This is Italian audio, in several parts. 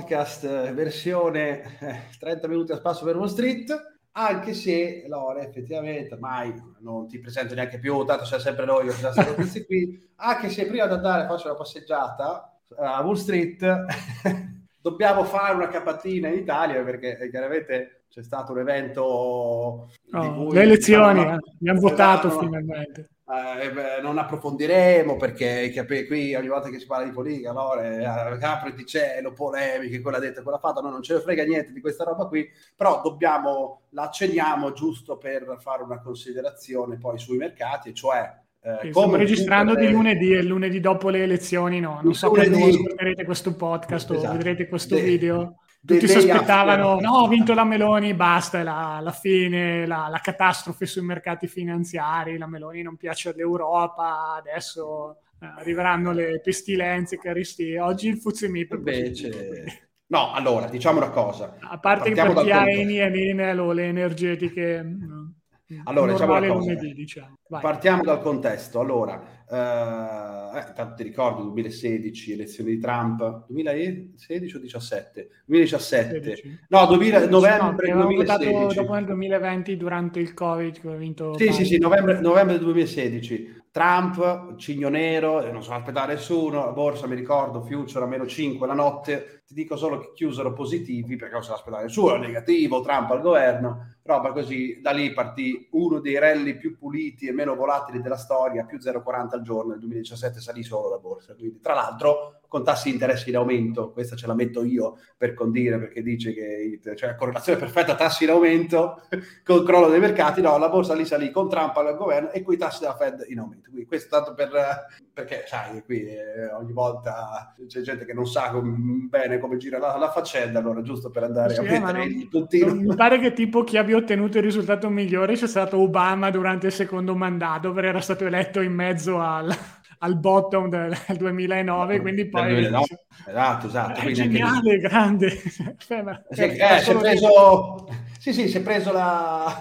podcast eh, versione eh, 30 minuti a spasso per Wall Street. Anche se Lore, effettivamente, ormai non ti presento neanche più, tanto siamo sempre noi, io già stato qui. Anche se prima di andare a fare una passeggiata eh, a Wall Street, dobbiamo fare una capatina in Italia perché eh, chiaramente c'è stato un evento. Oh, le elezioni, eh, abbiamo votato finalmente eh, beh, non approfondiremo perché qui ogni volta che si parla di politica, allora, eh, apri di cielo, polemiche, quella detta, quella fatta, no, non ce ne frega niente di questa roba qui, però dobbiamo, la accenniamo giusto per fare una considerazione poi sui mercati, cioè eh, stiamo registrando di lunedì e lunedì dopo le elezioni no, non so lunedì... quando ascolterete questo podcast esatto. o vedrete questo De... video tutti si aspettavano, no, ha vinto la Meloni, basta, è la, la fine, la, la, catastrofe sui mercati finanziari, la Meloni non piace all'Europa, adesso eh, arriveranno le pestilenze, carestie. Oggi il Fuzimip invece... No, allora, diciamo una cosa. A parte che per chi ha Eni e Enel o le energetiche... No allora, diciamo lunedì, diciamo. Partiamo dal contesto. Allora, eh, eh, tanto ti ricordi 2016, elezioni di Trump, 2016 o 17? 2017. 16. No, 2000, novembre no, 2016. dopo nel 2020 durante il Covid che ho vinto. Sì, sì, sì, novembre, novembre 2016. Trump, cigno nero, non so aspettare nessuno, borsa mi ricordo, future a meno 5 la notte, ti dico solo che chiusero positivi perché non so aspettare nessuno, negativo, Trump al governo, roba così, da lì partì uno dei rally più puliti e meno volatili della storia, più 0,40 al giorno, nel 2017 salì solo la borsa, quindi tra l'altro con tassi di interessi in aumento, questa ce la metto io per condire perché dice che cioè, correlazione perfetta tassi in aumento con il crollo dei mercati, no, la borsa lì salì con Trump al governo e con i tassi della Fed in aumento. Quindi questo tanto per, perché sai, qui eh, ogni volta c'è gente che non sa com- bene come gira la, la, faccenda, allora giusto per andare sì, a mettere non, il puntino. Mi pare che tipo chi abbia ottenuto il risultato migliore sia stato Obama durante il secondo mandato, perché era stato eletto in mezzo al al bottom del 2009, quindi poi... 2009. Esatto, esatto. È geniale, che... grande. Cioè, sì, eh, si è preso... Sì, sì, si è preso la...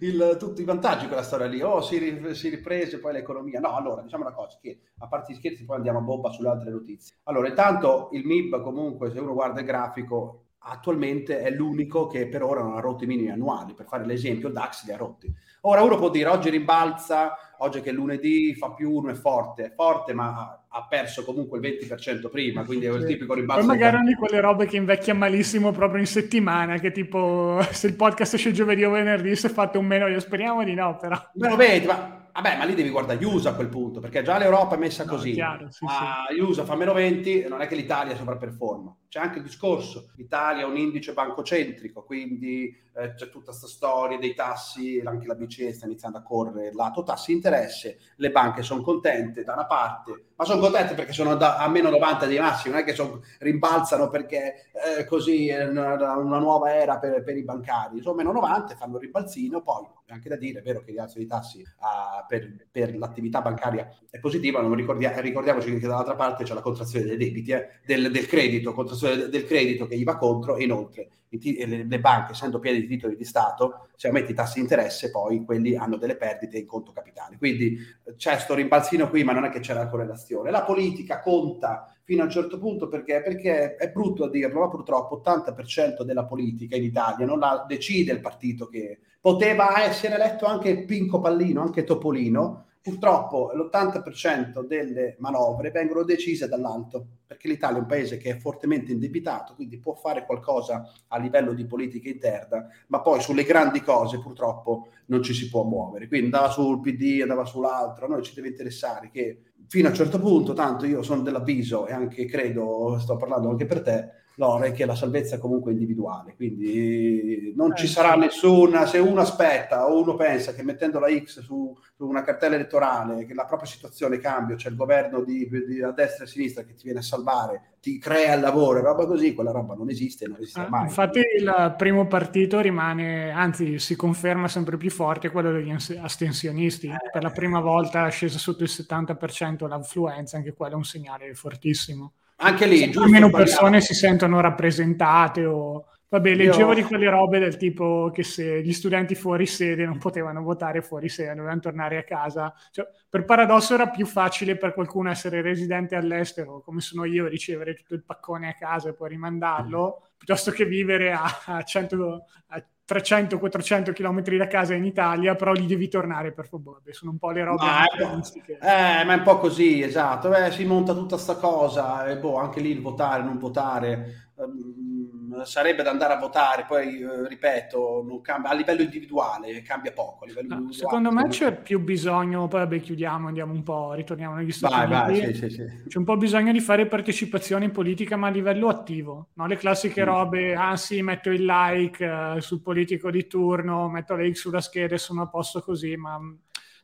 il... tutti i vantaggi quella storia lì. Oh, si, ri... si riprese poi l'economia. No, allora, diciamo una cosa, che a parte gli scherzi poi andiamo a bomba sulle altre notizie. Allora, intanto il MIB comunque, se uno guarda il grafico, attualmente è l'unico che per ora non ha rotto i minimi annuali. Per fare l'esempio, il DAX li ha rotti. Ora uno può dire oggi rimbalza, oggi che è lunedì fa più uno, è forte, è forte ma ha perso comunque il 20% prima, quindi è il tipico rimbalzo. Poi magari di quelle robe che invecchia malissimo proprio in settimana, che tipo se il podcast esce giovedì o venerdì si è fatto un meno, io speriamo di no però. Meno vedi, ma Vabbè, ma lì devi guardare gli USA a quel punto, perché già l'Europa è messa no, così. Chiaro, sì, ma sì. USA fa meno 20, non è che l'Italia sovraperforma. C'è anche il discorso, l'Italia è un indice bancocentrico, quindi eh, c'è tutta questa storia dei tassi, anche la BCE sta iniziando a correre lato tassi interesse, le banche sono contente da una parte, ma sono contente perché sono da, a meno 90 dei massimi, non è che son, rimbalzano perché eh, così è una, una, nuova era per, per, i bancari, sono meno 90, fanno un rimbalzino, poi è anche da dire, è vero che rialzo dei tassi uh, per, per, l'attività bancaria è positiva, ricordia, ricordiamoci che dall'altra parte c'è la contrazione dei debiti, eh, del, del, credito, contrazione del credito che gli va contro e inoltre le, banche, essendo pieni di titoli di Stato, se aumenti i tassi di interesse, poi quelli hanno delle perdite in conto capitale. Quindi eh, c'è questo rimbalzino qui, ma non è che c'è la correlazione. La politica conta fino a un certo punto perché, perché è brutto a dirlo, ma purtroppo 80% della politica in Italia non la decide il partito che poteva essere eletto anche Pinco Pallino, anche Topolino, Purtroppo l'80% delle manovre vengono decise dall'alto, perché l'Italia è un paese che è fortemente indebitato, quindi può fare qualcosa a livello di politica interna, ma poi sulle grandi cose purtroppo non ci si può muovere. Quindi andava sul PD, andava sull'altro, a noi ci deve interessare che fino a un certo punto, tanto io sono dell'avviso e anche credo, sto parlando anche per te, Lore, che la salvezza è comunque individuale, quindi non eh, ci sarà sì. nessuna, se uno aspetta o uno pensa che mettendo la X su, su, una cartella elettorale, che la propria situazione cambia, c'è il governo di, di, a destra e a sinistra che ti viene a salvare, ti crea il lavoro, roba così, quella roba non esiste, non esiste ah, mai. Infatti il primo partito rimane, anzi si conferma sempre più forte quello degli astensionisti, eh, per la prima volta è scesa sotto il 70% l'affluenza, anche quello è un segnale fortissimo. Anche lì, giusto. Meno persone si sentono rappresentate o Vabbè, leggevo Io... di quelle robe del tipo che se gli studenti fuori sede non potevano votare fuori sede, dovevano tornare a casa. Cioè, per paradosso era più facile per qualcuno essere residente all'estero, come sono io, ricevere tutto il paccone a casa e poi rimandarlo, mm. piuttosto che vivere a, a, 100, a 300-400 km da casa in Italia, però lì devi tornare per favore. Sono un po' le robe ma è, eh, ma è un po' così, esatto. Beh, si monta tutta sta cosa, e boh, anche lì il votare, non votare. Um, sarebbe da andare a votare, poi eh, ripeto, cambia, a livello individuale cambia poco. No, secondo me c'è più bisogno, poi vabbè chiudiamo, andiamo un po', ritorniamo negli Stati vai, Uniti. Vai, sì, sì, sì. C'è un po' bisogno di fare partecipazione in politica, ma a livello attivo, no? le classiche mm. robe, ah sì, metto il like uh, sul politico di turno, metto le X sulla scheda e sono a posto così, ma mm,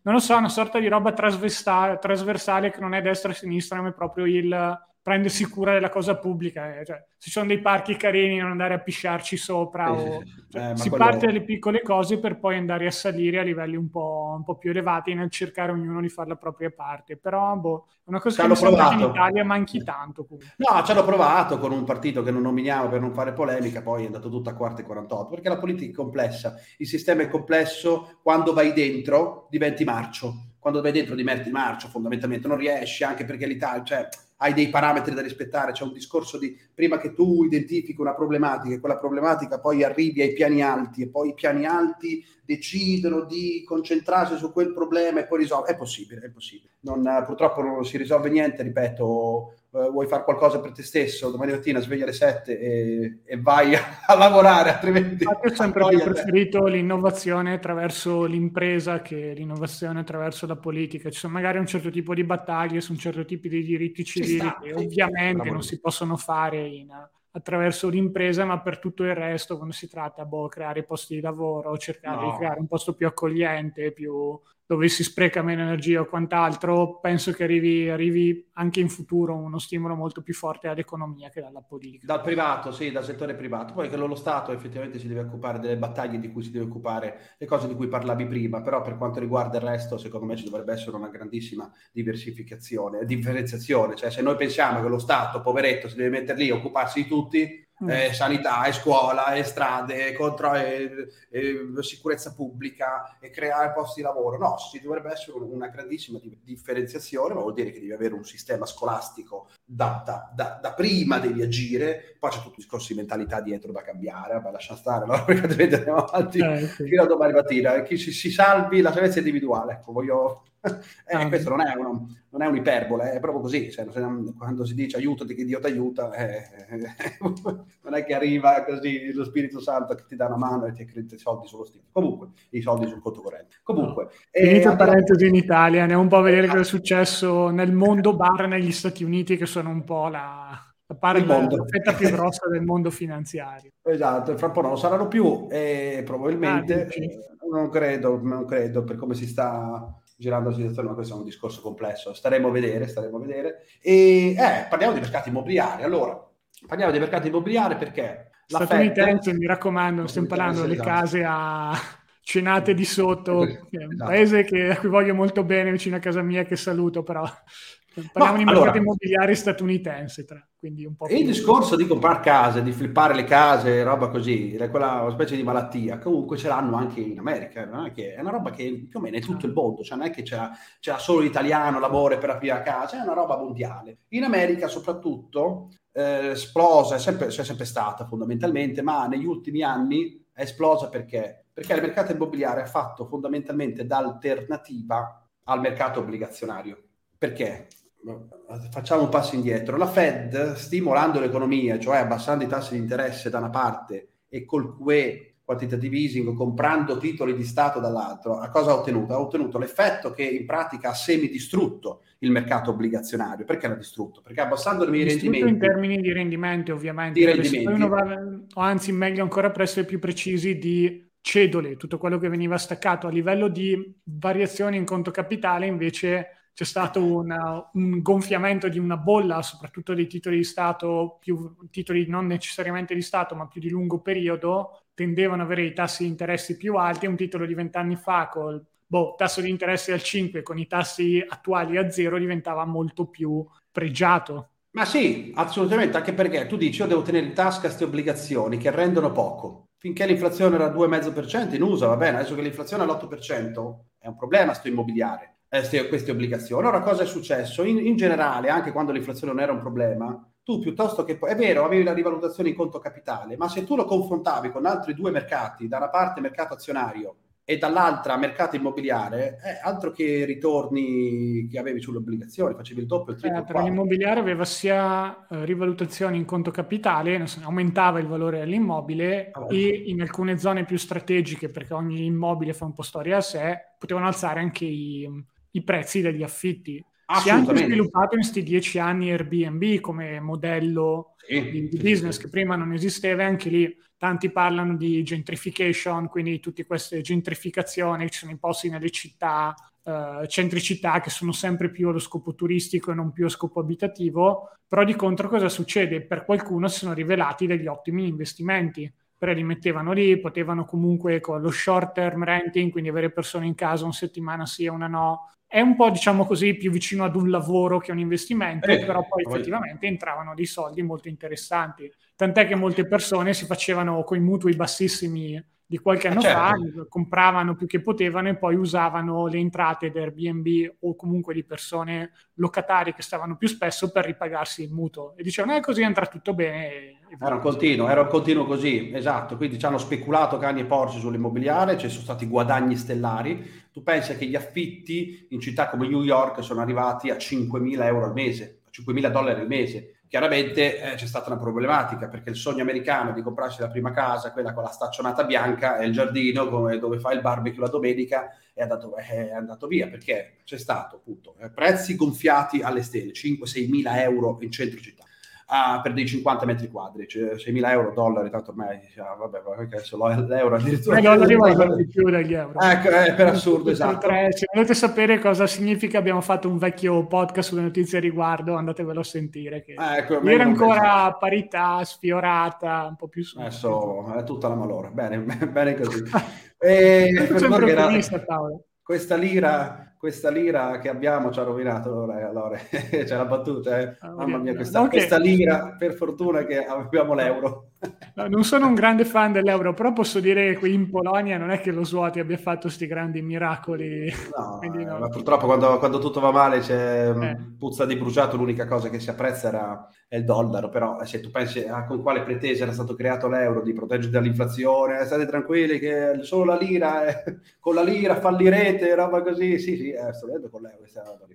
non lo so, una sorta di roba trasversale che non è destra e sinistra, ma è proprio il prendersi cura della cosa pubblica. Eh. Cioè, ci sono dei parchi carini, non andare a pisciarci sopra. O, cioè, eh, si quello... parte dalle piccole cose per poi andare a salire a livelli un po', un po', più elevati nel cercare ognuno di fare la propria parte. Però boh, è una cosa sembra che in Italia manchi tanto. Comunque. No, ci hanno provato con un partito che non nominiamo per non fare polemica, poi è andato tutto a quarta e 48, perché la politica è complessa, il sistema è complesso, quando vai dentro diventi marcio. Quando vai dentro diventi marcio, fondamentalmente non riesci, anche perché l'Italia, cioè, hai dei parametri da rispettare, c'è un discorso di prima che tu identifichi una problematica e quella problematica poi arrivi ai piani alti e poi i piani alti decidono di concentrarsi su quel problema e poi risolvere. È possibile, è possibile. Non, purtroppo non si risolve niente, ripeto, eh, vuoi fare qualcosa per te stesso, domani mattina sveglia alle 7 e, e vai a, a, lavorare, altrimenti... Io ho sempre preferito l'innovazione attraverso l'impresa che l'innovazione attraverso la politica. Ci sono magari un certo tipo di battaglie su un certo tipo di diritti civili sta, che ovviamente non si possono fare in attraverso l'impresa, ma per tutto il resto, quando si tratta di boh, creare posti di lavoro, cercare no. di creare un posto più accogliente, più, dove si spreca meno energia o quant'altro, penso che arrivi, arrivi, anche in futuro uno stimolo molto più forte all'economia che dalla politica. Dal privato, sì, dal settore privato. Poi che lo Stato effettivamente si deve occupare delle battaglie di cui si deve occupare, le cose di cui parlavi prima, però per quanto riguarda il resto, secondo me ci dovrebbe essere una grandissima diversificazione, differenziazione. Cioè se noi pensiamo che lo Stato, poveretto, si deve mettere lì a occuparsi di tutti. Eh, sanità, e scuola, e strade, contro, e, e, sicurezza pubblica e creare posti di lavoro. No, ci dovrebbe essere una grandissima differenziazione, ma vuol dire che devi avere un sistema scolastico da, da, da, da prima devi agire, poi c'è tutto il discorso di mentalità dietro da cambiare, vabbè, lascia stare, no? perché andiamo avanti eh, sì. fino a domani mattina. Chi si, si salvi la salvezza individuale, ecco, voglio eh, ah, questo non è, una, non è un'iperbole, è proprio così. Cioè, quando si dice aiutati che Dio ti aiuta, eh, eh, non è che arriva così lo Spirito Santo che ti dà una mano e ti accredita i soldi sullo stile. Comunque, i soldi sul conto corrente. Comunque, eh, Finita parentesi in Italia, andiamo un po' a vedere cosa è successo nel mondo bar negli Stati Uniti, che sono un po' la, la, parte, più grossa del mondo finanziario. Esatto, fra un po' non lo saranno più e probabilmente ah, non credo, non credo per come si sta girando la situazione, ma questo è un discorso complesso. Staremo a vedere, staremo a vedere. E eh, parliamo di mercati immobiliari. Allora, parliamo di mercati immobiliari perché la statunitense, Fed... mi raccomando, stiamo parlando delle esatto. case a cenate di sotto, esatto. è un paese che, a cui voglio molto bene, vicino a casa mia, che saluto, però Parliamo no, di mercato allora, immobiliare statunitense. Tra, quindi un po il discorso di comprare case, di flippare le case, roba così, è quella specie di malattia, comunque ce l'hanno anche in America, non è, che, è una roba che più o meno è tutto il mondo, cioè non è che c'è, c'è solo l'italiano, l'amore per aprire a casa, è una roba mondiale. In America soprattutto eh, esplosa, è sempre, c'è sempre stata fondamentalmente, ma negli ultimi anni è esplosa perché? Perché il mercato immobiliare ha fatto fondamentalmente da alternativa al mercato obbligazionario. Perché? Facciamo un passo indietro. La Fed, stimolando l'economia, cioè abbassando i tassi di interesse da una parte e col QE quantitative easing comprando titoli di Stato dall'altro, a cosa ha ottenuto? Ha ottenuto l'effetto che in pratica ha semidistrutto il mercato obbligazionario. Perché l'ha distrutto? Perché abbassando i rendimenti... in termini di rendimenti, ovviamente. Di rendimenti. Va, o anzi, meglio ancora per essere più precisi, di cedole, tutto quello che veniva staccato a livello di variazioni in conto capitale, invece c'è stato una, un gonfiamento di una bolla, soprattutto dei titoli di Stato, più titoli non necessariamente di Stato, ma più di lungo periodo, tendevano ad avere i tassi di interessi più alti. Un titolo di vent'anni fa col boh, tasso di interessi al 5 con i tassi attuali a zero diventava molto più pregiato Ma sì, assolutamente, anche perché tu dici io devo tenere in tasca queste obbligazioni che rendono poco. Finché l'inflazione era al 2,5% in USA, va bene, adesso che l'inflazione è all'8% è un problema sto immobiliare, eh, queste obbligazioni. Ora cosa è successo? In, in generale, anche quando l'inflazione non era un problema, tu piuttosto che... È vero, avevi la rivalutazione in conto capitale, ma se tu lo confrontavi con altri due mercati, da una parte mercato azionario e dall'altra mercato immobiliare, eh, altro che ritorni che avevi sulle obbligazioni, facevi il doppio, il triplo. Eh, l'immobiliare aveva sia eh, rivalutazioni in conto capitale, so, aumentava il valore dell'immobile ah, e in alcune zone più strategiche, perché ogni immobile fa un po' storia a sé, potevano alzare anche i, i prezzi degli affitti. Si è anche sviluppato in questi dieci anni Airbnb come modello sì, di, di, business che prima non esisteva, anche lì tanti parlano di gentrification, quindi tutte queste gentrificazioni, ci sono i posti nelle città, eh, centricità che sono sempre più allo scopo turistico e non più a scopo abitativo, però di contro cosa succede? Per qualcuno si sono rivelati degli ottimi investimenti però li mettevano lì, potevano comunque con lo short term renting, quindi avere persone in casa una settimana sì e una no, è un po', diciamo così, più vicino ad un lavoro che a un investimento, eh, però poi effettivamente entravano dei soldi molto interessanti. Tant'è che molte persone si facevano con i mutui bassissimi di qualche anno certo. fa, compravano più che potevano e poi usavano le entrate di Airbnb o comunque di persone locatarie che stavano più spesso per ripagarsi il mutuo. E dicevano, eh, così andrà tutto bene. Era un continuo, era un continuo così, esatto. Quindi ci hanno speculato cani e porci sull'immobiliare, ci sono stati guadagni stellari. Tu pensi che gli affitti in città come New York sono arrivati a 5.000 euro al mese, a 5.000 dollari al mese. Chiaramente eh, c'è stata una problematica perché il sogno americano di comprarsi la prima casa, quella con la staccionata bianca e il giardino dove fai il barbecue la domenica, è andato, è andato via perché c'è stato appunto eh, prezzi gonfiati alle stelle, 5-6 mila euro in centro città a, per dei 50 metri quadri, cioè 6.000 euro, dollari, tanto ormai, ah, vabbè, adesso l'euro addirittura... Non arriva di più degli euro. Ecco, è per assurdo, esatto. Se volete sapere cosa significa, abbiamo fatto un vecchio podcast sulle notizie a riguardo, andatevelo a sentire. Che ah, ecco, era ancora penso. parità, sfiorata, un po' più su. Adesso è tutta la malora, bene, bene così. e, questa lira questa lira che abbiamo ci ha rovinato allora, c'è la battuta eh? Ah, mamma mia questa, okay. questa, lira per fortuna che abbiamo l'euro no, non sono un grande fan dell'euro però posso dire che qui in Polonia non è che lo Svuoti abbia fatto questi grandi miracoli no, no. ma purtroppo quando, quando, tutto va male c'è eh. puzza di bruciato l'unica cosa che si apprezza era è il dollaro però eh, se tu pensi a con quale pretesa era stato creato l'euro di proteggere dall'inflazione state tranquilli che solo la lira è, con la lira fallirete roba così sì sì eh, sto vedendo con l'euro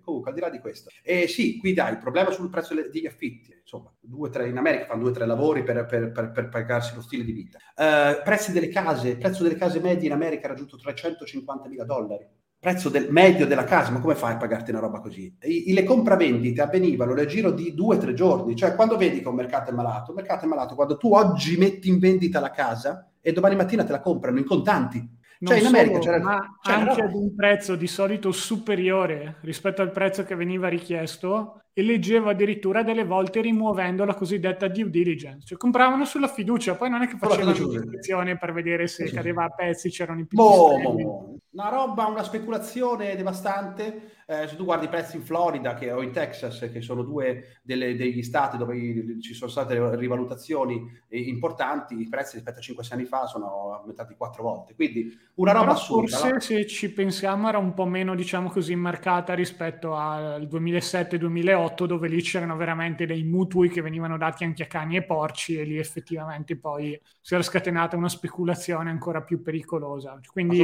comunque al di là di questo e sì qui dai il problema sul prezzo degli affitti insomma due, tre, in America fanno due o tre lavori per, per, per, per, pagarsi lo stile di vita uh, prezzi delle case il prezzo delle case medie in America ha raggiunto 350 mila dollari prezzo del medio della casa, ma come fai a pagarti una roba così? I, le compravendite avvenivano nel giro di due o tre giorni, cioè quando vedi che un mercato è malato, un mercato è malato quando tu oggi metti in vendita la casa e domani mattina te la comprano in contanti. Non cioè in America solo, c'era, ma c'era anche ad un prezzo di solito superiore rispetto al prezzo che veniva richiesto e leggevo addirittura delle volte rimuovendo la cosiddetta due diligence, cioè compravano sulla fiducia, poi non è che facevano l'ispezione per vedere se sì, cadeva a pezzi, c'erano i pipistrelli. Boh, una roba, una speculazione devastante. Eh, se tu guardi i prezzi in Florida che, o in Texas, che sono due delle, degli stati dove ci sono state rivalutazioni importanti, i prezzi rispetto a 5-6 anni fa sono aumentati quattro volte. Quindi una roba Però assurda. Forse no? se ci pensiamo era un po' meno, diciamo così, marcata rispetto al 2007-2008, dove lì c'erano veramente dei mutui che venivano dati anche a cani e porci e lì effettivamente poi si era scatenata una speculazione ancora più pericolosa. Quindi,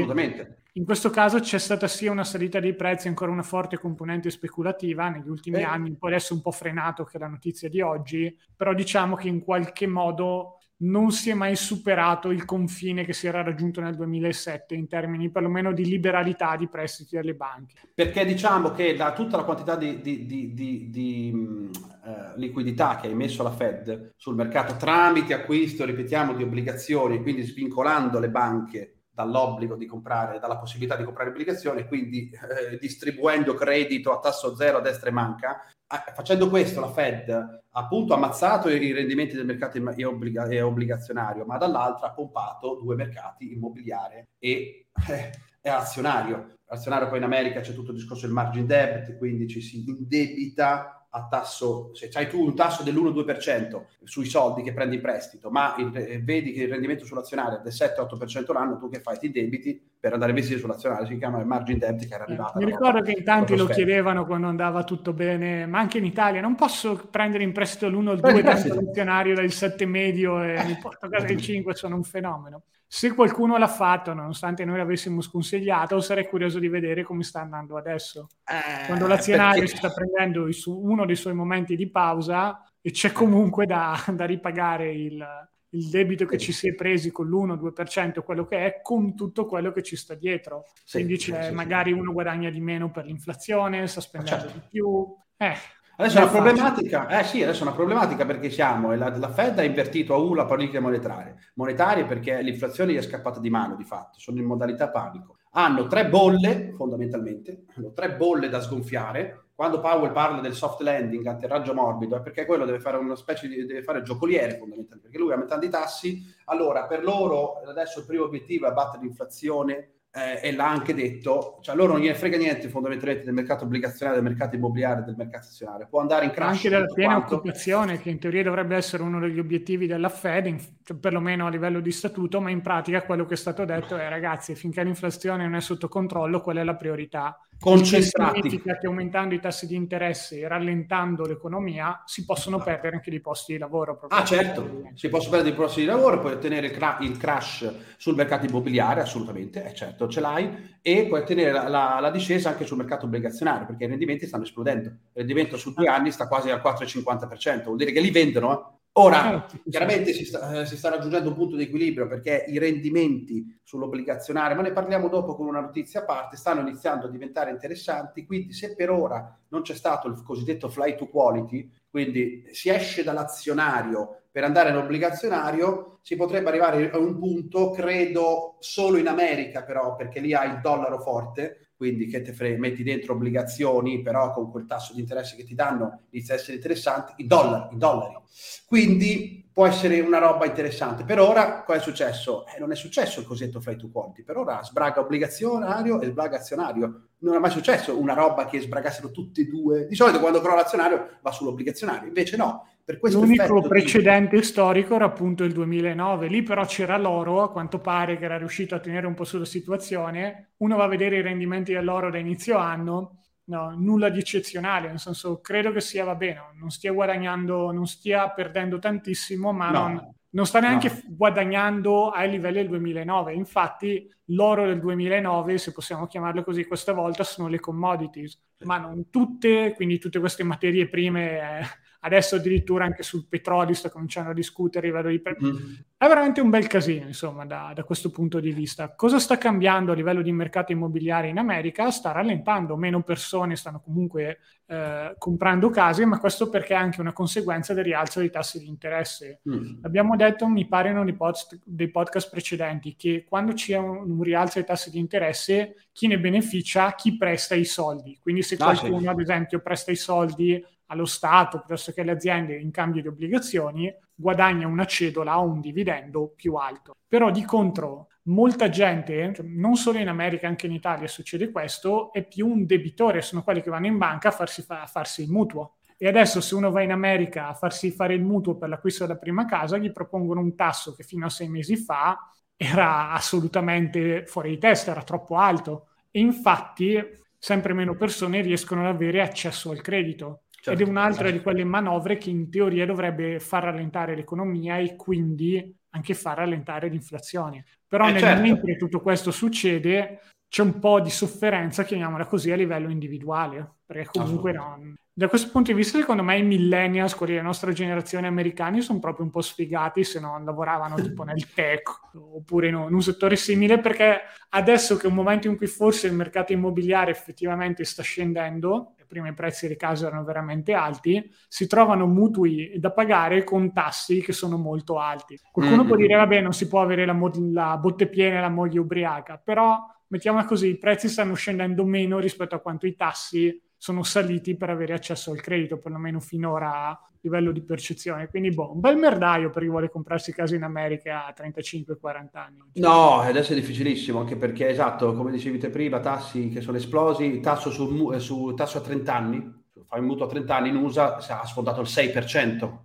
in questo caso c'è stata sia una salita dei prezzi, ancora una forte componente speculativa negli ultimi eh. anni, poi adesso un po' frenato che è la notizia di oggi, però diciamo che in qualche modo non si è mai superato il confine che si era raggiunto nel 2007 in termini perlomeno di liberalità di prestiti alle banche. Perché diciamo che da tutta la quantità di, di, di, di uh, liquidità che ha emesso la Fed sul mercato tramite acquisto, ripetiamo, di obbligazioni, quindi svincolando le banche dall'obbligo di comprare, dalla possibilità di comprare obbligazioni, quindi eh, distribuendo credito a tasso zero a destra e manca. Eh, facendo questo la Fed appunto ammazzato i rendimenti del mercato obbliga- obbligazionario, ma dall'altra ha pompato due mercati, immobiliare e, eh, e azionario. Azionario poi in America c'è tutto il discorso del margin debt, quindi ci si indebita a tasso, se hai tu un tasso dell'1-2% sui soldi che prendi in prestito, ma il, vedi che il rendimento sull'azionario è del 7-8% l'anno, tu che fai? Ti debiti per andare a investire sull'azionario, si chiama il margin debt che era arrivato. Mi ricordo che in tanti lo chiedevano quando andava tutto bene, ma anche in Italia, non posso prendere in prestito l'1 o il 2 l'azionario del 7 medio e mi porto a casa il 5, sono un fenomeno. Se qualcuno l'ha fatto, nonostante noi l'avessimo sconsigliato, sarei curioso di vedere come sta andando adesso. Eh, Quando l'azionario perché... si sta prendendo su uno dei suoi momenti di pausa e c'è comunque da, da ripagare il, il, debito che ci si è presi con l'1-2%, quello che è, con tutto quello che ci sta dietro. Sì, Quindi sì, magari sì. uno guadagna di meno per l'inflazione, sta spendendo certo. di più. Eh, Adesso è una problematica, eh sì, adesso è una problematica perché siamo, la, la Fed ha invertito a U la politica monetaria, monetaria perché l'inflazione gli è scappata di mano di fatto, sono in modalità panico. Hanno tre bolle, fondamentalmente, hanno tre bolle da sgonfiare. Quando Powell parla del soft landing, atterraggio morbido, è perché quello deve fare una specie di, deve fare giocoliere fondamentalmente, perché lui aumentando i tassi, allora per loro adesso il primo obiettivo è abbattere l'inflazione eh, e l'ha anche detto, cioè loro non gliene frega niente fondamentalmente del mercato obbligazionario, del mercato immobiliare, del mercato azionario, può andare in crash. Anche della piena quanto. occupazione, che in teoria dovrebbe essere uno degli obiettivi della Fed, in, cioè perlomeno a livello di statuto, ma in pratica quello che è stato detto è ragazzi, finché l'inflazione non è sotto controllo, quella è la priorità concentrati. che aumentando i tassi di interesse e rallentando l'economia si possono perdere anche dei posti di lavoro. Ah certo, si possono perdere dei posti di lavoro, puoi ottenere il, cra- il crash sul mercato immobiliare, assolutamente, eh, certo, ce l'hai, e puoi ottenere la, la, la, discesa anche sul mercato obbligazionario, perché i rendimenti stanno esplodendo. Il rendimento su due anni sta quasi al 4,50%, vuol dire che li vendono, eh? Ora, certo, chiaramente si sta, eh, si sta, raggiungendo un punto di equilibrio perché i rendimenti sull'obbligazionario, ma ne parliamo dopo con una notizia a parte, stanno iniziando a diventare interessanti, quindi se per ora non c'è stato il cosiddetto fly to quality, quindi si esce dall'azionario per andare all'obbligazionario, si potrebbe arrivare a un punto, credo, solo in America però, perché lì ha il dollaro forte, quindi che te fre- metti dentro obbligazioni, però con quel tasso di interesse che ti danno inizia a essere interessante, i dollari, i dollari. Quindi può essere una roba interessante. Per ora, cosa è successo? Eh, non è successo il cosiddetto fly to quality. Per ora sbraga obbligazionario e sbraga azionario. Non è mai successo una roba che sbragassero tutti e due. Di solito quando crolla l'azionario va sull'obbligazionario, invece no L'unico precedente di... storico era appunto il 2009, lì però c'era l'oro, a quanto pare che era riuscito a tenere un po' sulla situazione. Uno va a vedere i rendimenti dell'oro da inizio anno, no, nulla di eccezionale, nel senso credo che sia, va bene, non stia guadagnando, non stia perdendo tantissimo, ma no. non, non, sta neanche no. guadagnando ai livelli del 2009. Infatti l'oro del 2009, se possiamo chiamarlo così questa volta, sono le commodities, ma non tutte, quindi tutte queste materie prime... Eh, adesso addirittura anche sul petrolio sta cominciando a discutere, vado di pre- mm. È veramente un bel casino insomma da, da, questo punto di vista. Cosa sta cambiando a livello di mercato immobiliare in America? Sta rallentando, meno persone stanno comunque eh, comprando case, ma questo perché è anche una conseguenza del rialzo dei tassi di interesse. Mm. Abbiamo detto, mi pare in dei, post, dei podcast precedenti, che quando c'è un, un, rialzo dei tassi di interesse, chi ne beneficia? Chi presta i soldi. Quindi se ah, qualcuno, sì. ad esempio, presta i soldi allo Stato piuttosto che alle aziende in cambio di obbligazioni, guadagna una cedola o un dividendo più alto. Però di contro molta gente, cioè, non solo in America, anche in Italia succede questo, è più un debitore, sono quelli che vanno in banca a farsi, fa- a farsi il mutuo. E adesso se uno va in America a farsi fare il mutuo per l'acquisto della prima casa, gli propongono un tasso che fino a sei mesi fa era assolutamente fuori di testa, era troppo alto. E infatti sempre meno persone riescono ad avere accesso al credito. Certo, ed è un'altra certo. di quelle manovre che in teoria dovrebbe far rallentare l'economia e quindi anche far rallentare l'inflazione. Però eh nel certo. momento che tutto questo succede c'è un po' di sofferenza, chiamiamola così, a livello individuale, perché comunque no, da questo punto di vista secondo me i millennials, quelli della nostra generazione americani, sono proprio un po' sfigati se non lavoravano tipo nel tech oppure in un settore simile, perché adesso che è un momento in cui forse il mercato immobiliare effettivamente sta scendendo, prima i prezzi delle case erano veramente alti, si trovano mutui da pagare con tassi che sono molto alti. Qualcuno mm-hmm. può dire, vabbè, non si può avere la, mod- la botte piena e la moglie ubriaca, però mettiamola così, i prezzi stanno scendendo meno rispetto a quanto i tassi sono saliti per avere accesso al credito, perlomeno finora a livello di percezione. Quindi, boh, un bel merdaio per chi vuole comprarsi casa in America a 35-40 anni. No, adesso è difficilissimo, anche perché, esatto, come dicevi te prima, tassi che sono esplosi, tasso, su, su tasso a 30 anni, fai un mutuo a 30 anni in USA, ha sfondato il 6%.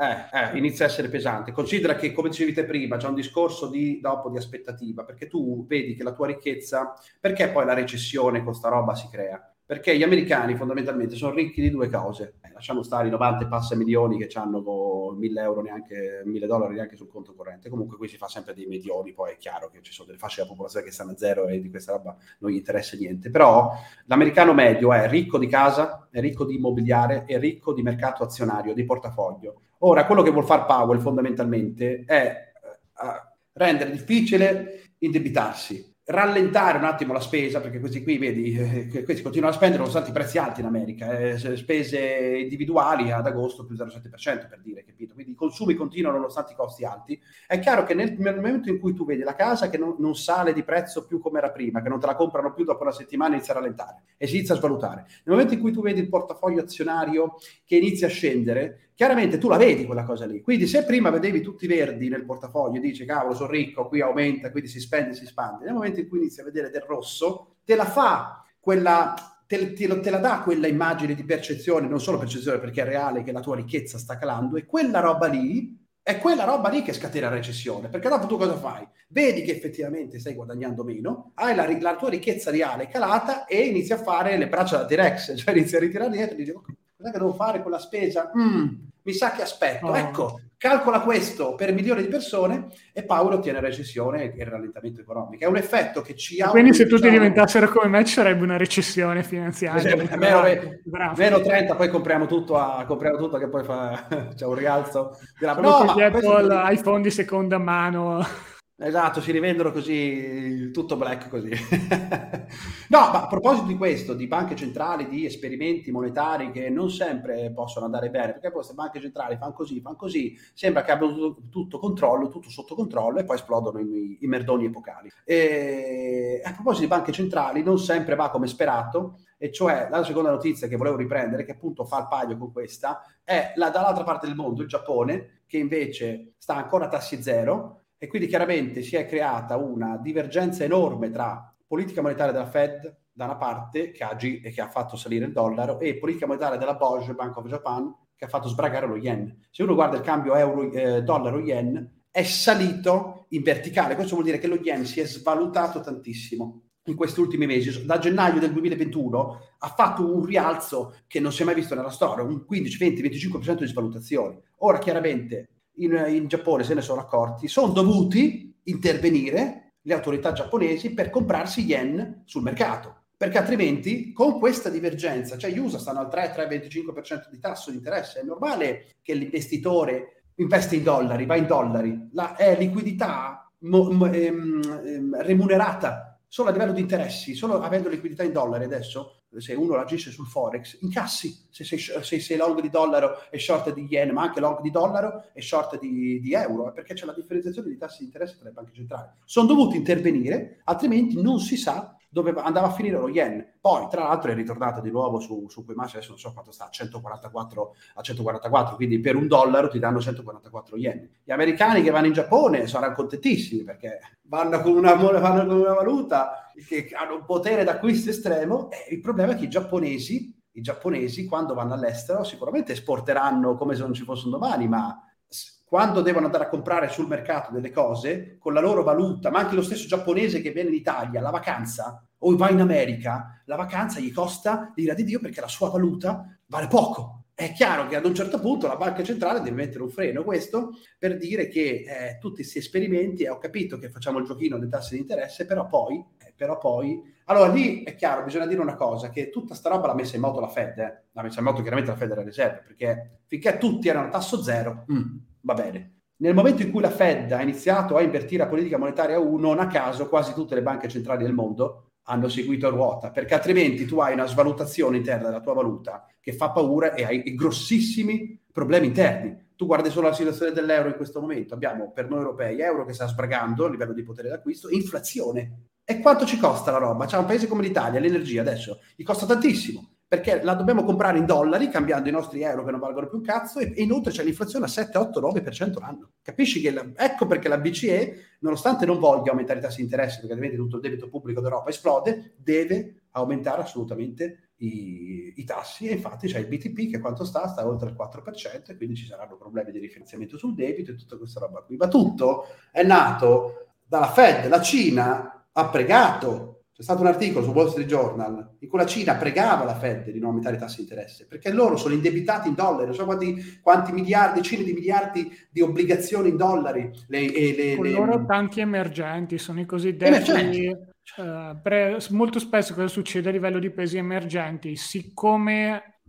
Eh, eh, inizia a essere pesante. Considera che, come dicevi te prima, c'è un discorso di, dopo di aspettativa, perché tu vedi che la tua ricchezza, perché poi la recessione con sta roba si crea? Perché gli americani fondamentalmente sono ricchi di due cose. Eh, lasciamo stare i 90 passa milioni che hanno 1000 euro neanche, 1000 dollari neanche sul conto corrente. Comunque qui si fa sempre dei medioni, poi è chiaro che ci sono delle fasce della popolazione che stanno a zero e di questa roba non gli interessa niente. Però l'americano medio è ricco di casa, è ricco di immobiliare, è ricco di mercato azionario, di portafoglio. Ora, quello che vuol fare Powell fondamentalmente è uh, rendere difficile indebitarsi, rallentare un attimo la spesa, perché questi qui, vedi, eh, questi continuano a spendere nonostante i prezzi alti in America, eh, spese individuali ad agosto più 0,7% per dire, capito? Quindi i consumi continuano nonostante i costi alti. È chiaro che nel, nel momento in cui tu vedi la casa che non, non, sale di prezzo più come era prima, che non te la comprano più dopo una settimana, inizia a rallentare e si inizia a svalutare. Nel momento in cui tu vedi il portafoglio azionario che inizia a scendere, chiaramente tu la vedi quella cosa lì. Quindi se prima vedevi tutti verdi nel portafoglio e dici cavolo sono ricco, qui aumenta, quindi si spende, si spande, nel momento in cui inizi a vedere del rosso, te la fa quella, te, te, te, la dà quella immagine di percezione, non solo percezione perché è reale che la tua ricchezza sta calando e quella roba lì è quella roba lì che scatena la recessione, perché dopo tu cosa fai? Vedi che effettivamente stai guadagnando meno, hai la, la tua ricchezza reale calata e inizi a fare le braccia da T-Rex, cioè inizi a ritirare dietro e dici cos'è che devo fare con la spesa? Mm, mi sa che aspetto. Oh. Ecco, calcola questo per milioni di persone e Paolo ottiene recessione e rallentamento economico. È un effetto che ci ha... Quindi se tutti diventassero come me ci sarebbe una recessione finanziaria. Esempio, meno, meno, 30, poi compriamo tutto, a, compriamo tutto che poi fa, c'è un rialzo. Della... No, ma Apple ha i fondi seconda mano. Esatto, si rivendono così, tutto black così. no, ma a proposito di questo, di banche centrali, di esperimenti monetari che non sempre possono andare bene, perché poi queste banche centrali fanno così, fanno così, sembra che abbiano tutto, tutto controllo, tutto sotto controllo e poi esplodono i, i merdoni epocali. E a proposito di banche centrali, non sempre va come sperato, e cioè la seconda notizia che volevo riprendere, che appunto fa il paio con questa, è la, dall'altra parte del mondo, il Giappone, che invece sta ancora a tassi zero, e quindi chiaramente si è creata una divergenza enorme tra politica monetaria della Fed da una parte che ha, e che ha fatto salire il dollaro e politica monetaria della BOJ, Bank of Japan, che ha fatto sbragare lo yen. Se uno guarda il cambio euro, eh, dollaro-yen, è salito in verticale. Questo vuol dire che lo yen si è svalutato tantissimo in questi ultimi mesi. Da gennaio del 2021 ha fatto un rialzo che non si è mai visto nella storia, un 15, 20, 25% di svalutazione. Ora, chiaramente, in, in Giappone se ne sono accorti, sono dovuti intervenire le autorità giapponesi per comprarsi yen sul mercato perché altrimenti con questa divergenza, cioè gli USA stanno al 3-3,25% di tasso di interesse, è normale che l'investitore investe in dollari, va in dollari, la, è liquidità mo, mo, ehm, ehm, remunerata solo a livello di interessi, solo avendo liquidità in dollari adesso, se uno agisce sul forex, incassi se sei, se sei long di dollaro e short di yen, ma anche long di dollaro e short di, di euro, eh, perché c'è la differenziazione di tassi di interesse tra le banche centrali. Sono dovuti intervenire, altrimenti non si sa dove andava a finire lo yen. Poi, tra l'altro, è ritornato di nuovo su, su quei massi, adesso non so quanto sta, a 144, a 144, quindi per un dollaro ti danno 144 yen. Gli americani che vanno in Giappone saranno contentissimi perché vanno con una, vanno con una valuta che hanno un potere d'acquisto estremo e il problema è che i giapponesi, i giapponesi quando vanno all'estero sicuramente esporteranno come se non ci fosse un domani, ma quando devono andare a comprare sul mercato delle cose con la loro valuta, ma anche lo stesso giapponese che viene in Italia, la vacanza o va in America, la vacanza gli costa l'ira di Dio perché la sua valuta vale poco. È chiaro che ad un certo punto la banca centrale deve mettere un freno, questo per dire che eh, tutti questi esperimenti, eh, ho capito che facciamo il giochino dei tassi di interesse, però poi, però poi... Allora lì è chiaro, bisogna dire una cosa, che tutta sta roba l'ha messa in moto la Fed, eh. l'ha messa in moto chiaramente la Federal Reserve, perché finché tutti erano a tasso zero, mm, va bene. Nel momento in cui la Fed ha iniziato a invertire la politica monetaria 1, non a caso quasi tutte le banche centrali del mondo hanno seguito ruota, perché altrimenti tu hai una svalutazione interna della tua valuta che fa paura e hai grossissimi problemi interni. Tu guardi solo la situazione dell'euro in questo momento, abbiamo per noi europei euro che sta sbragando a livello di potere d'acquisto, inflazione. E quanto ci costa la roba? C'è un paese come l'Italia, l'energia adesso, gli costa tantissimo perché la dobbiamo comprare in dollari cambiando i nostri euro che non valgono più un cazzo e, inoltre c'è l'inflazione a 7, 8, 9% l'anno. Capisci che la, ecco perché la BCE, nonostante non voglia aumentare i tassi di interesse, perché altrimenti tutto il debito pubblico d'Europa esplode, deve aumentare assolutamente i, i, tassi e infatti c'è il BTP che quanto sta? Sta oltre il 4% e quindi ci saranno problemi di rifinanziamento sul debito e tutta questa roba qui. Ma tutto è nato dalla Fed, la Cina ha pregato c'è stato un articolo su Wall Street Journal in cui la Cina pregava la Fed di non aumentare i tassi di interesse perché loro sono indebitati in dollari, non so quanti, quanti miliardi, decine di miliardi di obbligazioni in dollari. Le, le, Con le, loro tanti emergenti, sono i cosiddetti. Uh, pre, molto spesso cosa succede a livello di paesi emergenti? Siccome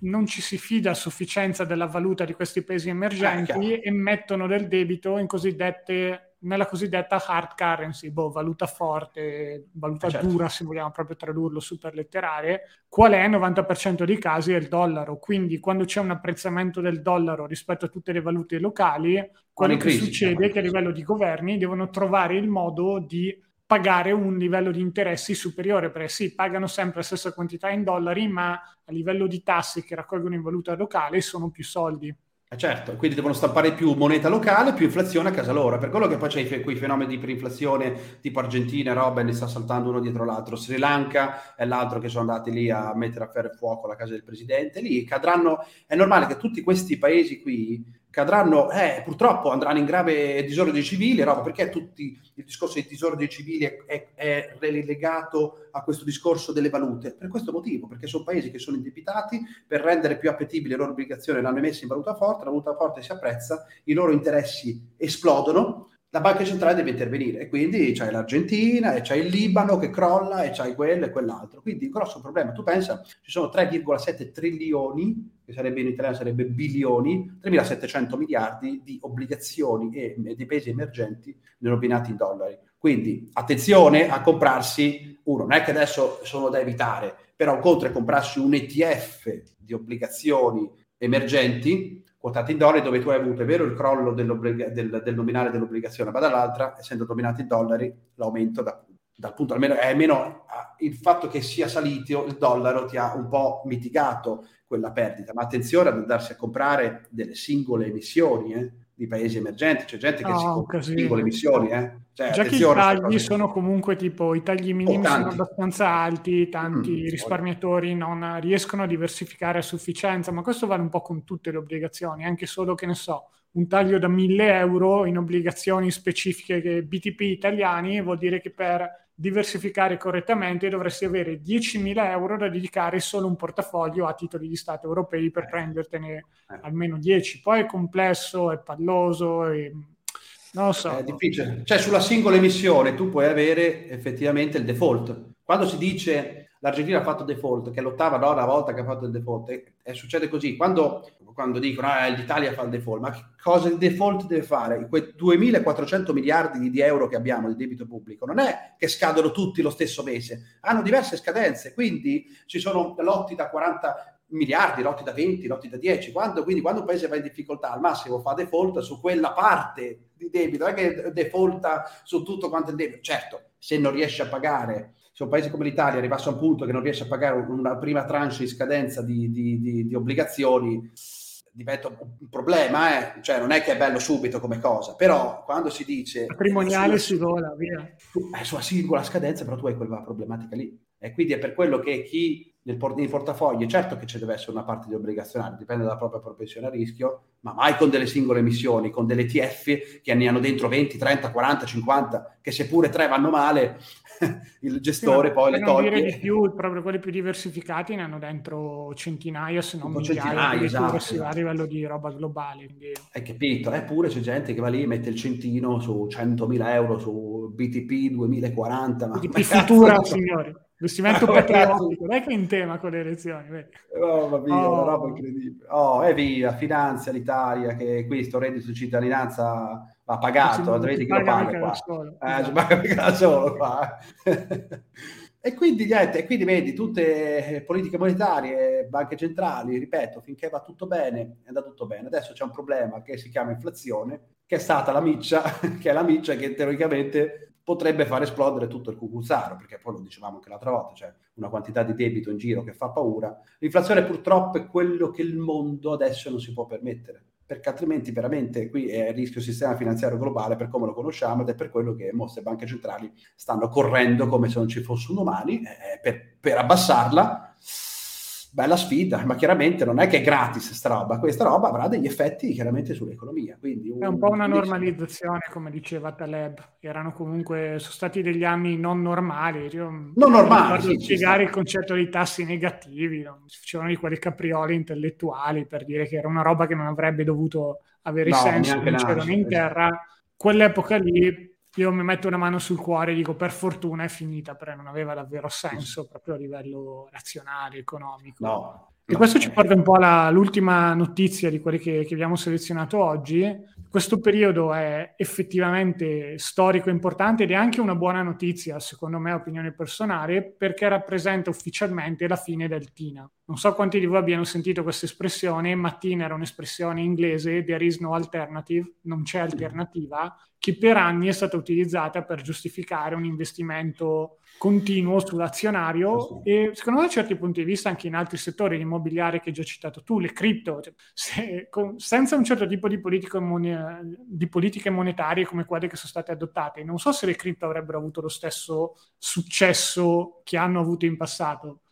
non ci si fida a sufficienza della valuta di questi paesi emergenti ah, emettono del debito in cosiddette nella cosiddetta hard currency, boh, valuta forte, valuta certo. dura se vogliamo proprio tradurlo super letterale, qual è? Il 90% dei casi è il dollaro, quindi quando c'è un apprezzamento del dollaro rispetto a tutte le valute locali, quello che crisi, succede è che a livello di governi devono trovare il modo di pagare un livello di interessi superiore, perché sì, pagano sempre la stessa quantità in dollari, ma a livello di tasse che raccolgono in valuta locale sono più soldi. Eh certo, quindi devono stampare più moneta locale, più inflazione a casa loro. Per quello che poi c'è quei fenomeni di iperinflazione tipo Argentina e roba, ne sta saltando uno dietro l'altro. Sri Lanka e l'altro che sono andati lì a mettere a ferro e fuoco la casa del presidente. Lì cadranno. È normale che tutti questi paesi qui cadranno, eh, purtroppo andranno in grave disordine civile, no? perché tutti, il discorso di disordine civile è, è, relegato a questo discorso delle valute? Per questo motivo, perché sono paesi che sono indebitati, per rendere più appetibili le loro obbligazioni l'hanno emesse in valuta forte, la valuta forte si apprezza, i loro interessi esplodono, la banca centrale deve intervenire e quindi c'hai l'Argentina e c'hai il Libano che crolla e c'hai quello e quell'altro. Quindi il grosso problema, tu pensa, ci sono 3,7 trilioni, che sarebbe in italiano sarebbe bilioni, 3.700 miliardi di obbligazioni e di paesi emergenti denominati in dollari. Quindi attenzione a comprarsi uno, non è che adesso sono da evitare, però conto è comprarsi un ETF di obbligazioni emergenti quotate in dollari dove tu hai avuto, è vero, il crollo del, del, nominale dell'obbligazione, ma dall'altra, essendo dominati in dollari, l'aumento da, dal punto almeno, è almeno il fatto che sia salito il dollaro ti ha un po' mitigato quella perdita, ma attenzione ad andarsi a comprare delle singole emissioni, eh? di paesi emergenti, c'è gente che no, si compra singole missioni. Eh? Cioè, Già che i tagli sono comunque tipo i tagli minimi sono abbastanza alti, tanti mm, risparmiatori non riescono a diversificare a sufficienza, ma questo vale un po' con tutte le obbligazioni, anche solo che ne so, un taglio da 1000 euro in obbligazioni specifiche che BTP italiani vuol dire che per diversificare correttamente dovresti avere 10.000 euro da dedicare solo un portafoglio a titoli di Stato europei per eh. prendertene eh. almeno 10. Poi è complesso, è palloso, e... non lo so. È difficile. Cioè sulla singola emissione tu puoi avere effettivamente il default. Quando si dice l'Argentina ha fatto default, che è l'ottava nona volta che ha fatto il default, e, e succede così, quando, quando dicono ah, l'Italia fa il default, ma che cosa il default deve fare? Quei 2.400 miliardi di euro che abbiamo di debito pubblico, non è che scadono tutti lo stesso mese, hanno diverse scadenze, quindi ci sono lotti da 40 miliardi, lotti da 20, lotti da 10, quando, quindi quando un paese va in difficoltà al massimo fa default su quella parte di debito, non è che defaulta su tutto quanto il debito, certo, se non riesce a pagare se un paese come l'Italia arrivasse a un punto che non riesce a pagare una prima tranche in scadenza di, di, di, di obbligazioni, diventa un problema, eh? cioè non è che è bello subito come cosa, però quando si dice... Patrimoniale si vola, via. È sulla singola scadenza, però tu hai quella problematica lì. E quindi è per quello che chi nel port- nei portafogli, certo che ci deve essere una parte di obbligazionario, dipende dalla propria propensione a rischio, ma mai con delle singole emissioni, con delle TF che ne hanno dentro 20, 30, 40, 50, che seppure tre vanno male, il gestore sì, poi le toglie. dire di più, proprio quelli più diversificati ne hanno dentro centinaia, se non migliaia, esatto, esatto. a livello di roba globale. Quindi... Hai capito? Eppure c'è gente che va lì e mette il centino su 100.000 euro su BTP 2040. Ma BTP futura, signori. Investimento patriottico, non è che in tema con le elezioni. Oh, va via, oh. una roba incredibile. Oh, e via, finanzia l'Italia che questo reddito di cittadinanza va pagato, vedi che lo paga qua. Solo. Eh, ci paga mica da solo qua. e quindi, niente, quindi vedi, tutte politiche monetarie, banche centrali, ripeto, finché va tutto bene, è andato tutto bene. Adesso c'è un problema che si chiama inflazione, che è stata la miccia, che è la miccia che teoricamente potrebbe far esplodere tutto il cucuzzaro, perché poi lo dicevamo anche l'altra volta, c'è una quantità di debito in giro che fa paura. L'inflazione purtroppo è quello che il mondo adesso non si può permettere, perché altrimenti veramente qui è il rischio sistema finanziario globale per come lo conosciamo ed è per quello che molte banche centrali stanno correndo come se non ci fosse un domani eh, per, per abbassarla bella sfida, ma chiaramente non è che è gratis sta roba, questa roba avrà degli effetti chiaramente sull'economia. Quindi un, è un po' una normalizzazione, come diceva Taleb, erano comunque, sono stati degli anni non normali. Io non normali. Sì, spiegare il concetto dei tassi negativi, no? si facevano di quelle capriole intellettuali per dire che era una roba che non avrebbe dovuto avere no, senso, non c'era né in terra. Quell'epoca lì io mi metto una mano sul cuore e dico per fortuna è finita, però non aveva davvero senso proprio a livello razionale, economico. No. E questo ci porta un po' all'ultima notizia di quelle che, che, abbiamo selezionato oggi. Questo periodo è effettivamente storico importante ed è anche una buona notizia, secondo me, opinione personale, perché rappresenta ufficialmente la fine del TINA. Non so quanti di voi abbiano sentito questa espressione, ma TINA era un'espressione inglese, there is no alternative, non c'è alternativa, che per anni è stata utilizzata per giustificare un investimento continuo sull'azionario e secondo me da certi punti di vista anche in altri settori, l'immobiliare che hai già citato tu, le cripto, cioè, se, con, senza un certo tipo di, mon- di, politiche monetarie come quelle che sono state adottate, non so se le cripto avrebbero avuto lo stesso successo che hanno avuto in passato.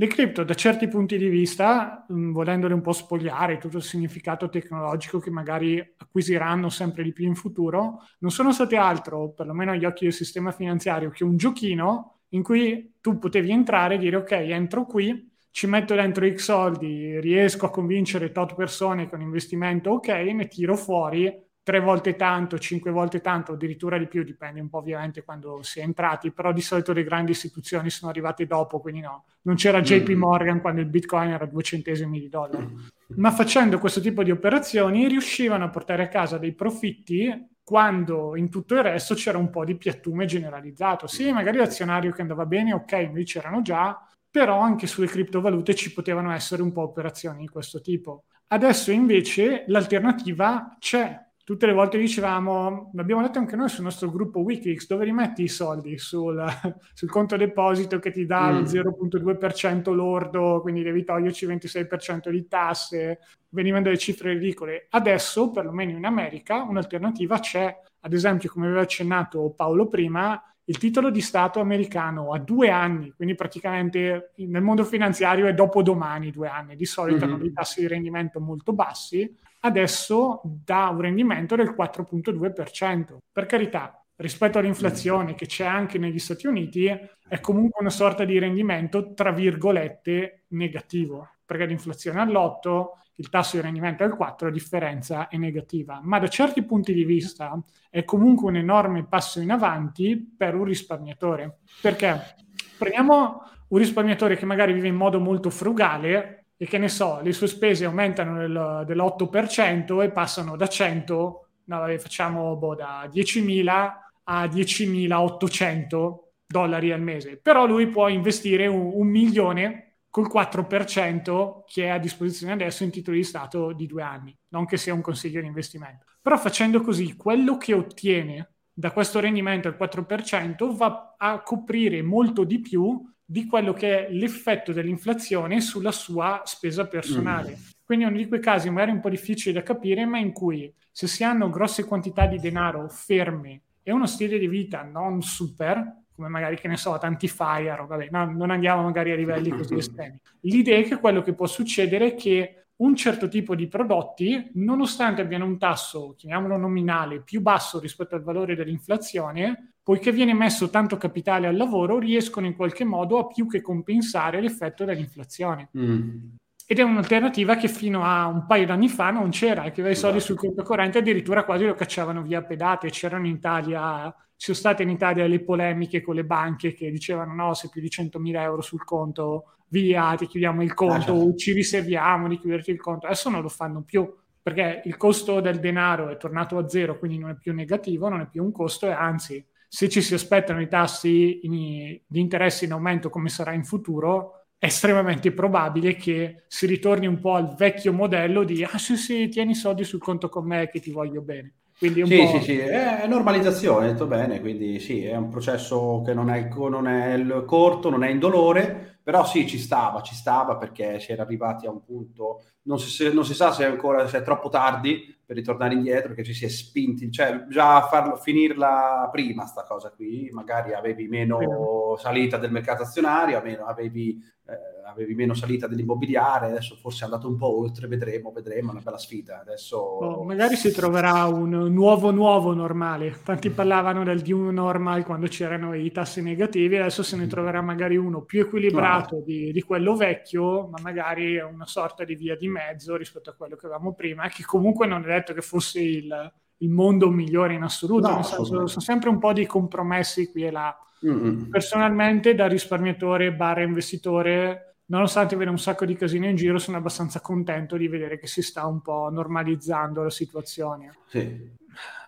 Le cripto, da certi punti di vista, mh, volendole un po' spogliare tutto il significato tecnologico che magari acquisiranno sempre di più in futuro, non sono state altro, perlomeno agli occhi del sistema finanziario, che un giochino in cui tu potevi entrare e dire ok, entro qui, ci metto dentro X soldi, riesco a convincere tot persone con investimento ok, ne tiro fuori tre volte tanto, cinque volte tanto, addirittura di più, dipende un po' ovviamente quando si è entrati, però di solito le grandi istituzioni sono arrivate dopo, quindi no, non c'era JP mm. Morgan quando il bitcoin era due centesimi di dollaro, mm. ma facendo questo tipo di operazioni riuscivano a portare a casa dei profitti quando in tutto il resto c'era un po' di piattume generalizzato. Sì, magari l'azionario che andava bene, ok, noi c'erano già, però anche sulle criptovalute ci potevano essere un po' operazioni di questo tipo. Adesso invece l'alternativa c'è, tutte le volte dicevamo, l'abbiamo detto anche noi sul nostro gruppo Wikileaks, dove rimetti i soldi sul, sul conto deposito che ti dà mm. il 0,2% lordo, quindi devi toglierci il 26% di tasse, venivano delle cifre ridicole. Adesso, perlomeno in America, un'alternativa c'è. Ad esempio, come aveva accennato Paolo prima, il titolo di Stato americano ha due anni, quindi praticamente nel mondo finanziario è dopo domani due anni, di solito mm-hmm. hanno dei tassi di rendimento molto bassi, adesso dà un rendimento del 4.2%. Per carità, rispetto all'inflazione che c'è anche negli Stati Uniti, è comunque una sorta di rendimento, tra virgolette, negativo, perché l'inflazione è all'8, il tasso di rendimento è al 4, la differenza è negativa. Ma da certi punti di vista è comunque un enorme passo in avanti per un risparmiatore. Perché prendiamo un risparmiatore che magari vive in modo molto frugale, e che ne so, le sue spese aumentano del, dell'8% e passano da 100, no, facciamo boh, da 10.000 a 10.800 dollari al mese. Però lui può investire un, un milione col 4% che è a disposizione adesso in titoli di Stato di due anni, non che sia un consiglio di investimento. Però facendo così, quello che ottiene da questo rendimento al 4% va a coprire molto di più di quello che è l'effetto dell'inflazione sulla sua spesa personale. Mm. Quindi è uno di quei casi magari un po' difficili da capire, ma in cui se si hanno grosse quantità di denaro ferme e uno stile di vita non super, come magari che ne so, tanti fire, vabbè, no, non andiamo magari a livelli così estremi. L'idea è che quello che può succedere è che un certo tipo di prodotti, nonostante abbiano un tasso, chiamiamolo nominale, più basso rispetto al valore dell'inflazione, poiché viene messo tanto capitale al lavoro, riescono in qualche modo a più che compensare l'effetto dell'inflazione. Mm. Ed è un'alternativa che fino a un paio d'anni fa non c'era, che aveva i soldi sul conto corrente addirittura quasi lo cacciavano via a pedate. C'erano in Italia, ci sono state in Italia le polemiche con le banche che dicevano no, se più di 100.000 euro sul conto, via, ti chiudiamo il conto, ah, certo. ci riserviamo di chiuderti il conto. Adesso non lo fanno più perché il costo del denaro è tornato a zero, quindi non è più negativo, non è più un costo e anzi se ci si aspettano i tassi in, di interesse in aumento come sarà in futuro, è estremamente probabile che si ritorni un po' al vecchio modello di ah sì sì, tieni i soldi sul conto con me che ti voglio bene. Quindi sì, sì, sì, è normalizzazione, detto bene, quindi sì, è un processo che non è, non è corto, non è indolore, però sì, ci stava, ci stava perché si era arrivati a un punto, non si, non si sa se, ancora, se è troppo tardi, per ritornare indietro, perché ci si è spinti, cioè già a farlo, finirla prima sta cosa qui, magari avevi meno salita del mercato azionario, meno, avevi eh, avevi meno salita dell'immobiliare, adesso forse è andato un po' oltre, vedremo, vedremo, è una bella sfida. Adesso... Oh, magari si troverà un nuovo nuovo normale. Tanti parlavano del new normal quando c'erano i tassi negativi, adesso se ne troverà magari uno più equilibrato no. di, di, quello vecchio, ma magari una sorta di via di mezzo rispetto a quello che avevamo prima, che comunque non è detto che fosse il, il mondo migliore in assoluto, no, nel senso, sono sempre un po' di compromessi qui e là. Mm-hmm. Personalmente, da risparmiatore barra investitore, nonostante avere un sacco di casino in giro, sono abbastanza contento di vedere che si sta un po' normalizzando la situazione. Sì.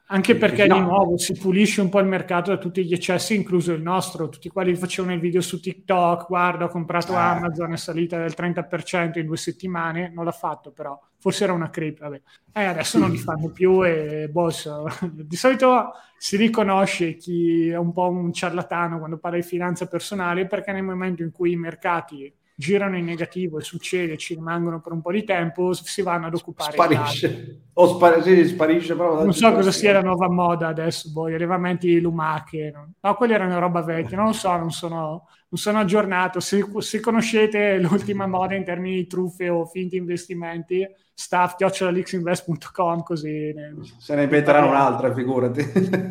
Anche perché no. di nuovo si pulisce un po' il mercato da tutti gli eccessi, incluso il nostro. Tutti quelli che facevano il video su TikTok, guarda, ho comprato eh. Amazon, è salita del 30% in due settimane, non l'ha fatto però, forse era una creep, vabbè. Eh, adesso non li fanno più e boh, di solito si riconosce chi è un po' un ciarlatano quando parla di finanza personale perché nel momento in cui i mercati girano in negativo e succede, ci rimangono per un po' di tempo, si vanno ad occupare. Sparisce. O spar- sì, sparisce proprio. Non so cosa sia la nuova moda adesso, boh, gli allevamenti lumache. No? no, quelli erano roba vecchia, non lo so, non sono, non sono aggiornato. Se, se, conoscete l'ultima moda in termini di truffe o finti investimenti, staff.lixinvest.com così ne... se ne inventeranno un'altra figurati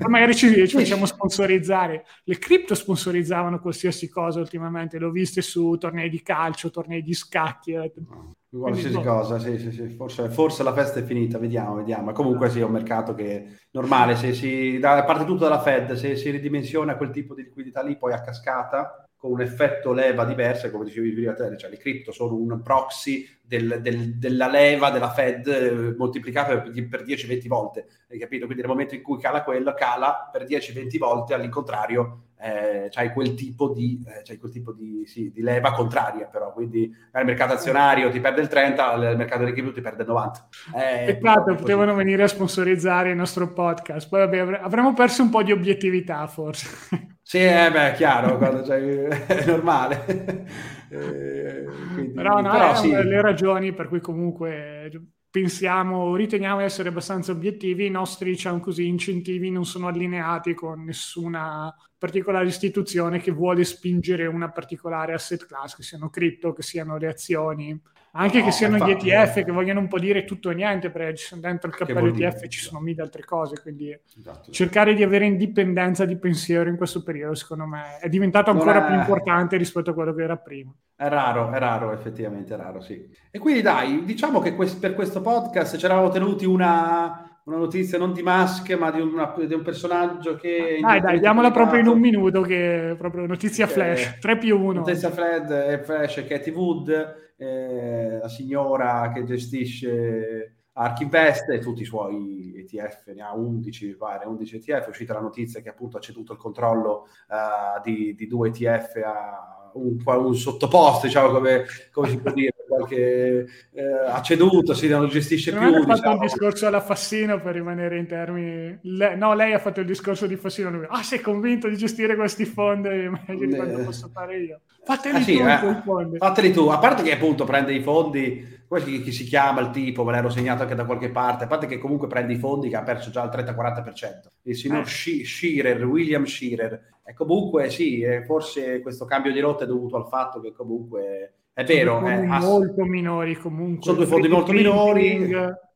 magari ci, ci, facciamo sponsorizzare le cripto sponsorizzavano qualsiasi cosa ultimamente l'ho viste su tornei di calcio tornei di scacchi qualsiasi Quindi, cosa sì, sì, sì. Forse, forse, la festa è finita vediamo vediamo comunque sì è un mercato che è normale se si da, parte tutto dalla Fed se si ridimensiona quel tipo di liquidità lì poi a cascata con un effetto leva diverso, come dicevi prima te, cioè le cripto sono un proxy del, del, della leva della Fed eh, moltiplicata per, per 10-20 volte, hai capito? Quindi nel momento in cui cala quello, cala per 10-20 volte, all'incontrario eh, c'hai quel tipo, di, eh, c'hai quel tipo di, sì, di, leva contraria, però quindi il mercato azionario ti perde il 30, il mercato delle cripto ti perde il 90. Eh, Peccato, potevano venire a sponsorizzare il nostro podcast, poi vabbè, avremmo perso un po' di obiettività forse. Sì, eh, beh, è chiaro, cioè, è normale. eh, quindi, però no, però, sì. le ragioni per cui comunque pensiamo, riteniamo di essere abbastanza obiettivi, i nostri diciamo così, incentivi non sono allineati con nessuna particolare istituzione che vuole spingere una particolare asset class, che siano cripto, che siano le azioni, anche no, che siano gli ETF no. che vogliono un po' dire tutto e niente, perché dentro il cappello ETF dire, ci sono mille altre cose, quindi esatto. cercare di avere indipendenza di pensiero in questo periodo, secondo me, è diventato ancora è... più importante rispetto a quello che era prima. È raro, è raro, effettivamente è raro, sì. E quindi dai, diciamo che quest- per questo podcast ci eravamo tenuti una una notizia non di Musk, ma di, una, di un personaggio che... Dai, dai, diamola proprio in un minuto, che è proprio notizia flash, 3 più 1. Notizia flash, è flash è Katie Wood, eh, la signora che gestisce Ark Invest e tutti i suoi ETF, ne ha 11, pare, 11 ETF, è uscita la notizia che appunto ha ceduto il controllo uh, di, di, due ETF a un, un sottoposto, diciamo come, come si può dire, qualche eh, ha ceduto, sì, non gestisce non più. Non ha fatto diciamo. un discorso alla Fassino per rimanere in termini... Le... no, lei ha fatto il discorso di Fassino. Lui... Ah, sei convinto di gestire questi fondi meglio di quanto eh. posso fare io. Fateli ah, sì, tu eh, fondi. Fateli tu, a parte che appunto prende i fondi, quelli che si chiama il tipo, me l'ero segnato anche da qualche parte, a parte che comunque prende i fondi che ha perso già il 30-40%. Il signor eh. Shearer, William Shearer, e comunque sì, forse questo cambio di rotta è dovuto al fatto che comunque è vero. Sono è molto ass- minori comunque. Sono due fondi molto minori.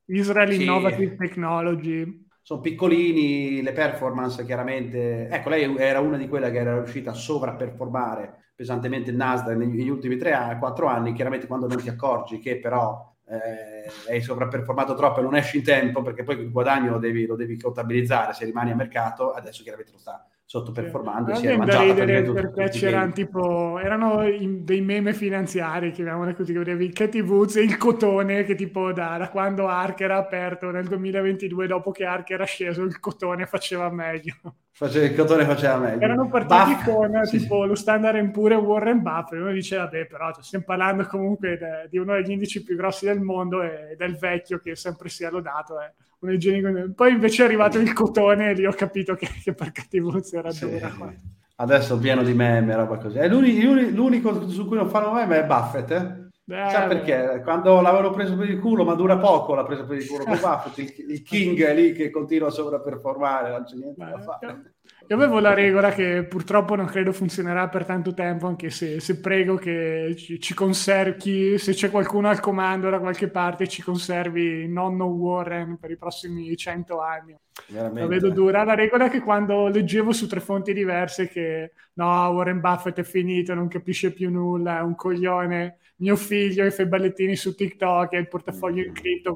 Israel sì. Innovative Technology. Sono piccolini, le performance chiaramente... Ecco, lei era una di quelle che era riuscita a sovrapperformare pesantemente il Nasdaq negli, ultimi 3-4 anni. Chiaramente quando non ti accorgi che però eh, hai sovrapperformato troppo e non esci in tempo perché poi il guadagno lo devi, lo devi contabilizzare se rimani a mercato, adesso chiaramente lo sta sottoperformando sì. si è mangiata ridere perché c'erano tipo erano dei meme finanziari chiamiamole così che vedevi Katie Woods e il cotone che tipo da, da, quando Ark era aperto nel 2022 dopo che Ark era sceso il cotone faceva meglio Faceva, il cotone faceva meglio erano partiti Buff. con sì. tipo lo standard pure Warren Buffett uno dice vabbè però cioè, stiamo parlando comunque de, di uno degli indici più grossi del mondo e del vecchio che sempre sia lodato eh un igienico. Poi invece è arrivato il cotone e lì ho capito che, che per cattivuzza era sì. dura. Adesso pieno di meme, roba così. È l'unico, l'unico su cui non fanno meme è Buffett, eh? Beh, Sa perché? Quando l'avevano preso per il culo, ma dura poco l'ha preso per il culo con Buffett, il, il, King è lì che continua a sovraperformare, non c'è niente beh, da fare. Io avevo la regola che purtroppo non credo funzionerà per tanto tempo, anche se, se prego che ci, ci, conservi, se c'è qualcuno al comando da qualche parte, ci conservi nonno Warren per i prossimi cento anni. Veramente. La vedo dura. La regola è che quando leggevo su tre fonti diverse che no, Warren Buffett è finito, non capisce più nulla, è un coglione, mio figlio fa i ballettini su TikTok e il portafoglio in cripto,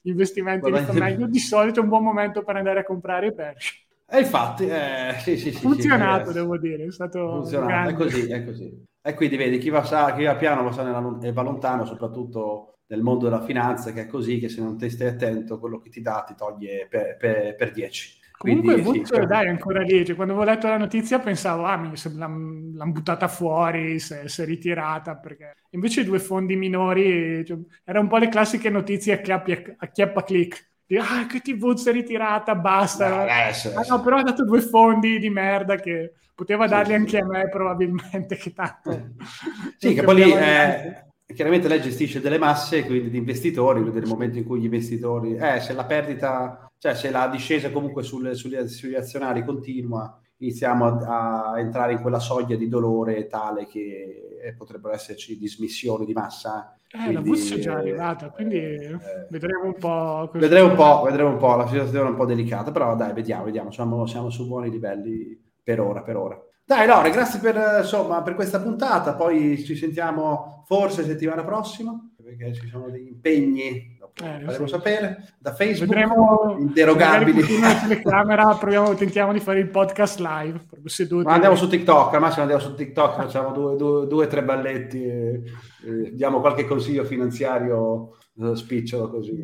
gli investimenti li fa meglio, di solito è un buon momento per andare a comprare i Berkshire. E infatti, eh, sì, sì, sì, funzionato, sì, devo dire, è stato funzionato. È così, è così. E quindi vedi, chi va, sa, chi va piano va, sa nella, e va lontano, soprattutto nel mondo della finanza, che è così, che se non ti stai attento, quello che ti dà ti toglie per, per, per 10. Comunque Quindi, sì, dai, è ancora lì. Cioè, quando avevo letto la notizia pensavo, ah, l'hanno, l'hanno buttata fuori, si è ritirata, perché invece i due fondi minori, cioè, era un po' le classiche notizie a chiappa, a chiappa click ah, che TV si è ritirata, basta. No, adesso, adesso. Ah, no, però ha dato due fondi di merda che poteva darli sì, anche sì. a me probabilmente, che tanto... sì, che poi lì... Eh, chiaramente lei gestisce delle masse, quindi di investitori, nel momento in cui gli investitori... Eh, se la perdita, cioè se la discesa comunque sulle, sulle, sugli azionari continua, iniziamo a, a, entrare in quella soglia di dolore tale che eh, potrebbero esserci dismissioni di massa eh, la VUS è già arrivata, quindi eh, vedremo un po'. Vedremo un po', vedremo un po', la situazione è un po' delicata, però dai, vediamo, vediamo, siamo, siamo su buoni livelli per ora, per ora. Dai Lore, grazie per, insomma, per questa puntata, poi ci sentiamo forse settimana prossima, perché ci sono degli impegni eh, faremo so. sapere. Da Facebook Vedremo, interrogabili la telecamera proviamo, tentiamo di fare il podcast live seduti. Ma andiamo su TikTok al massimo andiamo su TikTok facciamo due, due, due tre balletti e, e diamo qualche consiglio finanziario uh, spicciolo così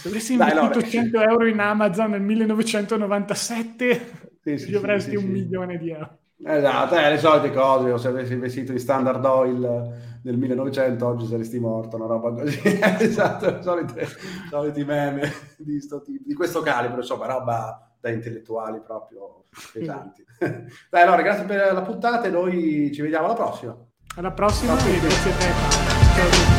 se avessi investito Dai, 100 euro in Amazon nel 1997 sì, sì, avresti sì, un milione di euro. Esatto, eh, le solite cose, o se avessi investito in Standard Oil nel 1900 oggi saresti morto, una roba così. esatto, solite, soliti meme di, tipo, di, questo calibro, insomma, roba da intellettuali proprio pesanti. Dai, allora, grazie per la puntata e noi ci vediamo alla prossima. Alla prossima e grazie a te. Ciao.